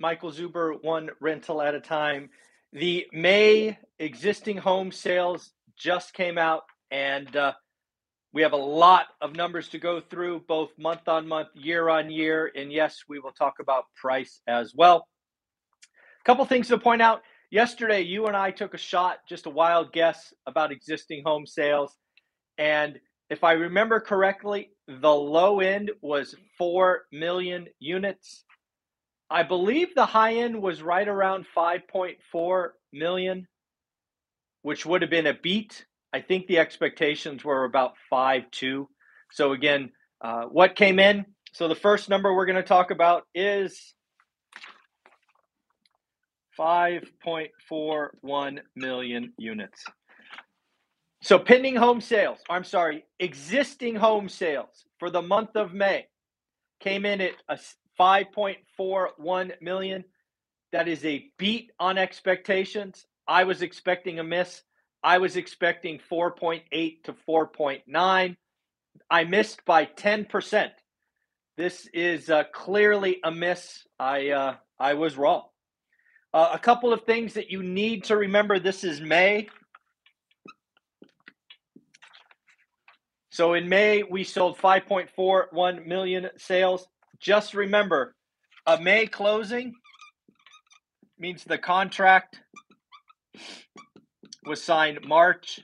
Michael Zuber, one rental at a time. The May existing home sales just came out, and uh, we have a lot of numbers to go through, both month on month, year on year. And yes, we will talk about price as well. A couple things to point out. Yesterday, you and I took a shot, just a wild guess about existing home sales. And if I remember correctly, the low end was 4 million units. I believe the high end was right around 5.4 million, which would have been a beat. I think the expectations were about 5.2. So, again, uh, what came in? So, the first number we're going to talk about is 5.41 million units. So pending home sales, I'm sorry, existing home sales for the month of May came in at a 5.41 million. That is a beat on expectations. I was expecting a miss. I was expecting 4.8 to 4.9. I missed by 10%. This is uh, clearly a miss. I uh, I was wrong. Uh, a couple of things that you need to remember. This is May. So in May, we sold 5.41 million sales. Just remember, a May closing means the contract was signed March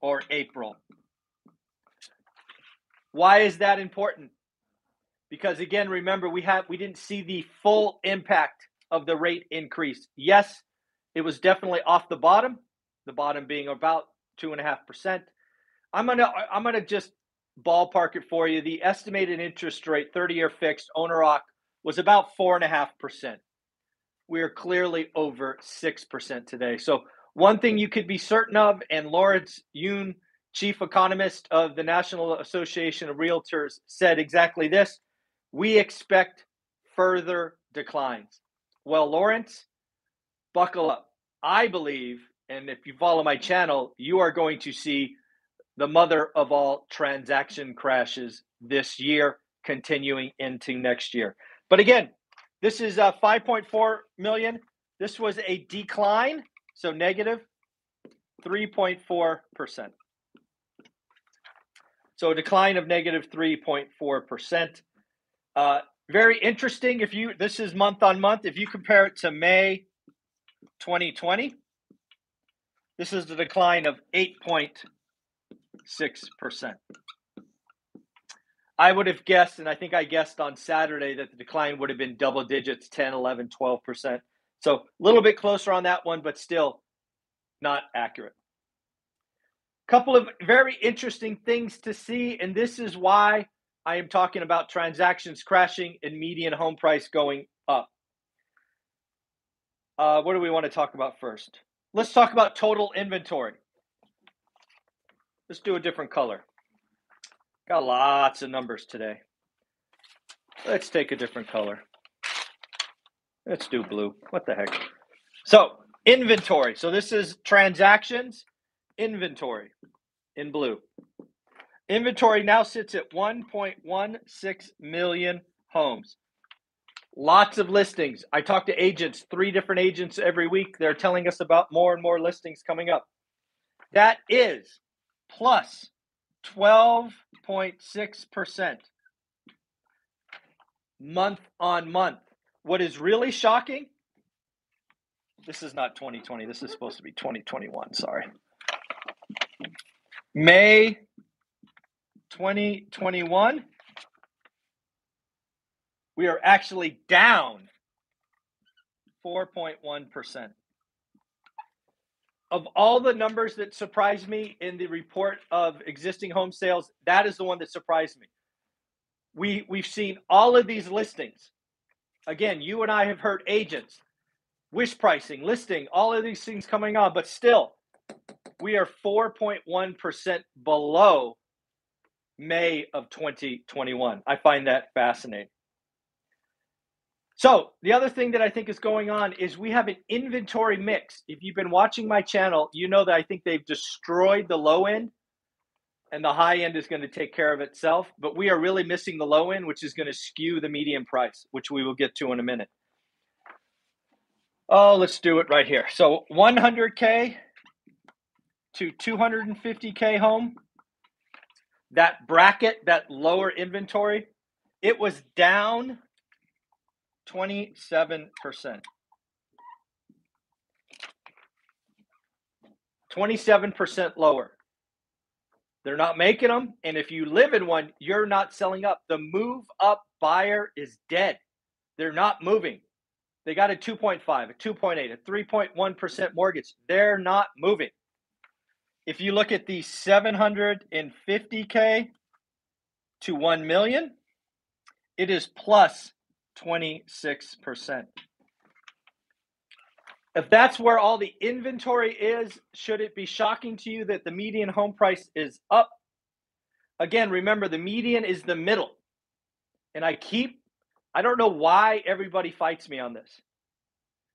or April. Why is that important? Because again, remember we have we didn't see the full impact of the rate increase. Yes, it was definitely off the bottom, the bottom being about two and a half percent. I'm gonna I'm gonna just ballpark it for you. The estimated interest rate, 30-year fixed owner occ, was about four and a half percent. We are clearly over six percent today. So one thing you could be certain of, and Lawrence Yun, chief economist of the National Association of Realtors, said exactly this: we expect further declines. Well, Lawrence, buckle up. I believe, and if you follow my channel, you are going to see the mother of all transaction crashes this year, continuing into next year. But again, this is uh, 5.4 million. This was a decline, so negative 3.4%. So a decline of negative 3.4%. Uh, very interesting. If you this is month on month, if you compare it to May 2020, this is the decline of 8. 6%. I would have guessed, and I think I guessed on Saturday that the decline would have been double digits 10, 11, 12%. So a little bit closer on that one, but still not accurate. Couple of very interesting things to see, and this is why I am talking about transactions crashing and median home price going up. Uh, what do we want to talk about first? Let's talk about total inventory. Let's do a different color. Got lots of numbers today. Let's take a different color. Let's do blue. What the heck? So, inventory. So, this is transactions, inventory in blue. Inventory now sits at 1.16 million homes. Lots of listings. I talk to agents, three different agents every week. They're telling us about more and more listings coming up. That is plus 12.6% month on month. What is really shocking, this is not 2020, this is supposed to be 2021, sorry. May 2021, we are actually down 4.1% of all the numbers that surprised me in the report of existing home sales, that is the one that surprised me. We we've seen all of these listings. Again, you and I have heard agents, wish pricing, listing, all of these things coming on, but still, we are 4.1% below May of 2021. I find that fascinating. So the other thing that I think is going on is we have an inventory mix. If you've been watching my channel, you know that I think they've destroyed the low end and the high end is going to take care of itself. But we are really missing the low end, which is going to skew the median price, which we will get to in a minute. Oh, let's do it right here. So 100K to 250K home, that bracket, that lower inventory, it was down 27%. 27% lower. They're not making them. And if you live in one, you're not selling up. The move up buyer is dead. They're not moving. They got a 2.5, a 2.8, a 3.1% mortgage. They're not moving. If you look at the 750K to 1 million, it is plus 26%. If that's where all the inventory is, should it be shocking to you that the median home price is up? Again, remember the median is the middle. And I keep, I don't know why everybody fights me on this.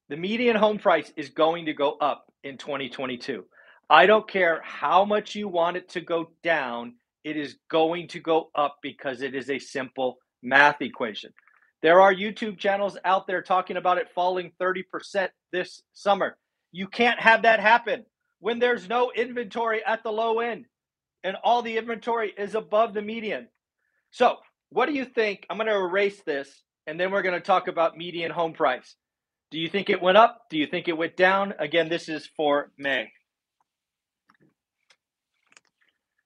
The median home price is going to go up in 2022. I don't care how much you want it to go down, it is going to go up because it is a simple math equation. There are YouTube channels out there talking about it falling 30% this summer. You can't have that happen when there's no inventory at the low end and all the inventory is above the median. So, what do you think? I'm going to erase this and then we're going to talk about median home price. Do you think it went up? Do you think it went down? Again, this is for May.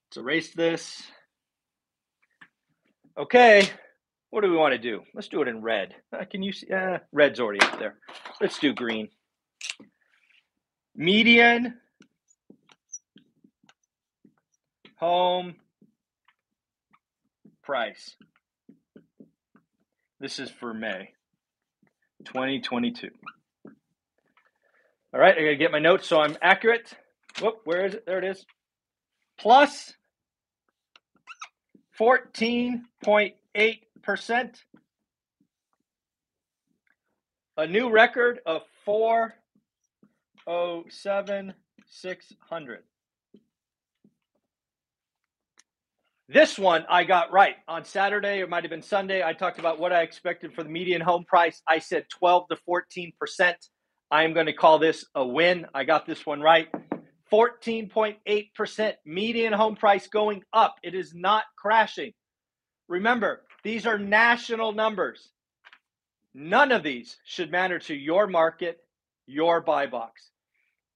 Let's erase this. Okay, what do we want to do? Let's do it in red. Uh, can you see? Uh, red's already up there. Let's do green. Median home price. This is for May 2022. All right, I gotta get my notes so I'm accurate. Whoop, where is it? There it is. Plus 14.8 percent. A new record of four oh seven six hundred. This one I got right on Saturday. It might have been Sunday. I talked about what I expected for the median home price. I said 12 to 14 percent. I am going to call this a win. I got this one right. 14.8% median home price going up. It is not crashing. Remember, these are national numbers. None of these should matter to your market, your buy box.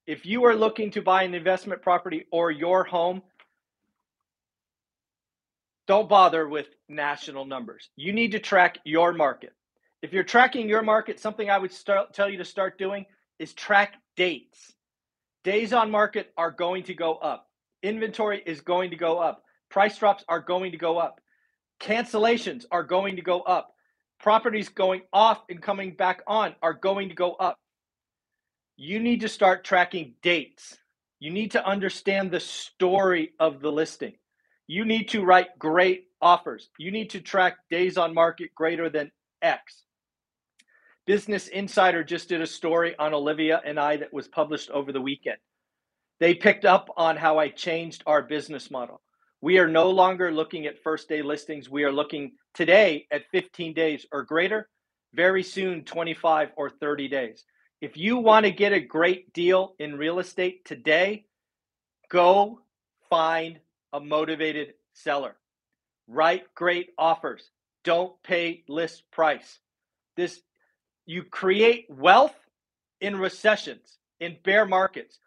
If you are looking to buy an investment property or your home, don't bother with national numbers. You need to track your market. If you're tracking your market, something I would start, tell you to start doing is track dates. Days on market are going to go up. Inventory is going to go up. Price drops are going to go up. Cancellations are going to go up. Properties going off and coming back on are going to go up. You need to start tracking dates. You need to understand the story of the listing. You need to write great offers. You need to track days on market greater than X. Business Insider just did a story on Olivia and I that was published over the weekend. They picked up on how I changed our business model. We are no longer looking at first day listings. We are looking today at 15 days or greater, very soon 25 or 30 days. If you want to get a great deal in real estate today, go find a motivated seller. Write great offers. Don't pay list price. This you create wealth in recessions, in bear markets.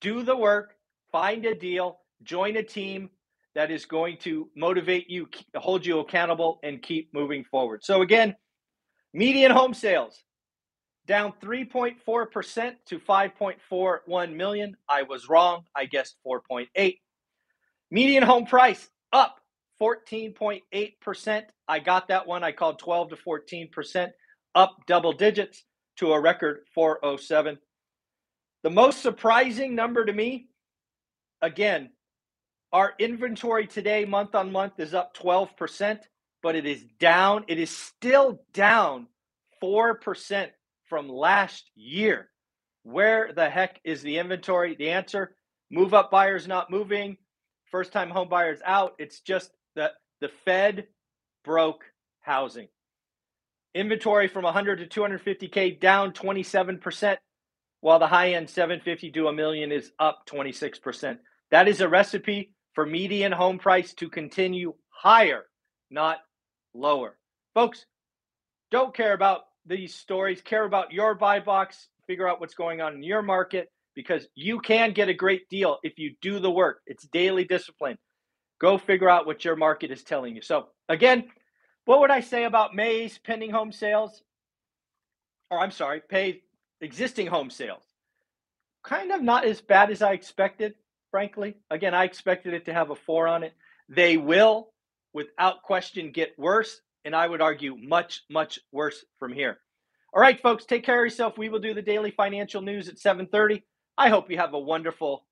Do the work, find a deal, join a team, that is going to motivate you, hold you accountable, and keep moving forward. So, again, median home sales down 3.4% to 5.41 million. I was wrong. I guessed 4.8. Median home price up 14.8%. I got that one. I called 12 to 14%, up double digits to a record 407. The most surprising number to me, again, our inventory today, month on month, is up 12%, but it is down. It is still down 4% from last year. Where the heck is the inventory? The answer move up buyers not moving, first time home buyers out. It's just that the Fed broke housing. Inventory from 100 to 250K down 27%, while the high end 750 to a million is up 26%. That is a recipe for median home price to continue higher, not lower. Folks, don't care about these stories, care about your buy box, figure out what's going on in your market because you can get a great deal if you do the work. It's daily discipline. Go figure out what your market is telling you. So, again, what would I say about May's pending home sales? Or I'm sorry, pay existing home sales. Kind of not as bad as I expected, frankly. Again, I expected it to have a four on it. They will, without question, get worse. And I would argue much, much worse from here. All right, folks, take care of yourself. We will do the daily financial news at 7:30. I hope you have a wonderful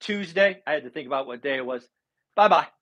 Tuesday. I had to think about what day it was. Bye bye.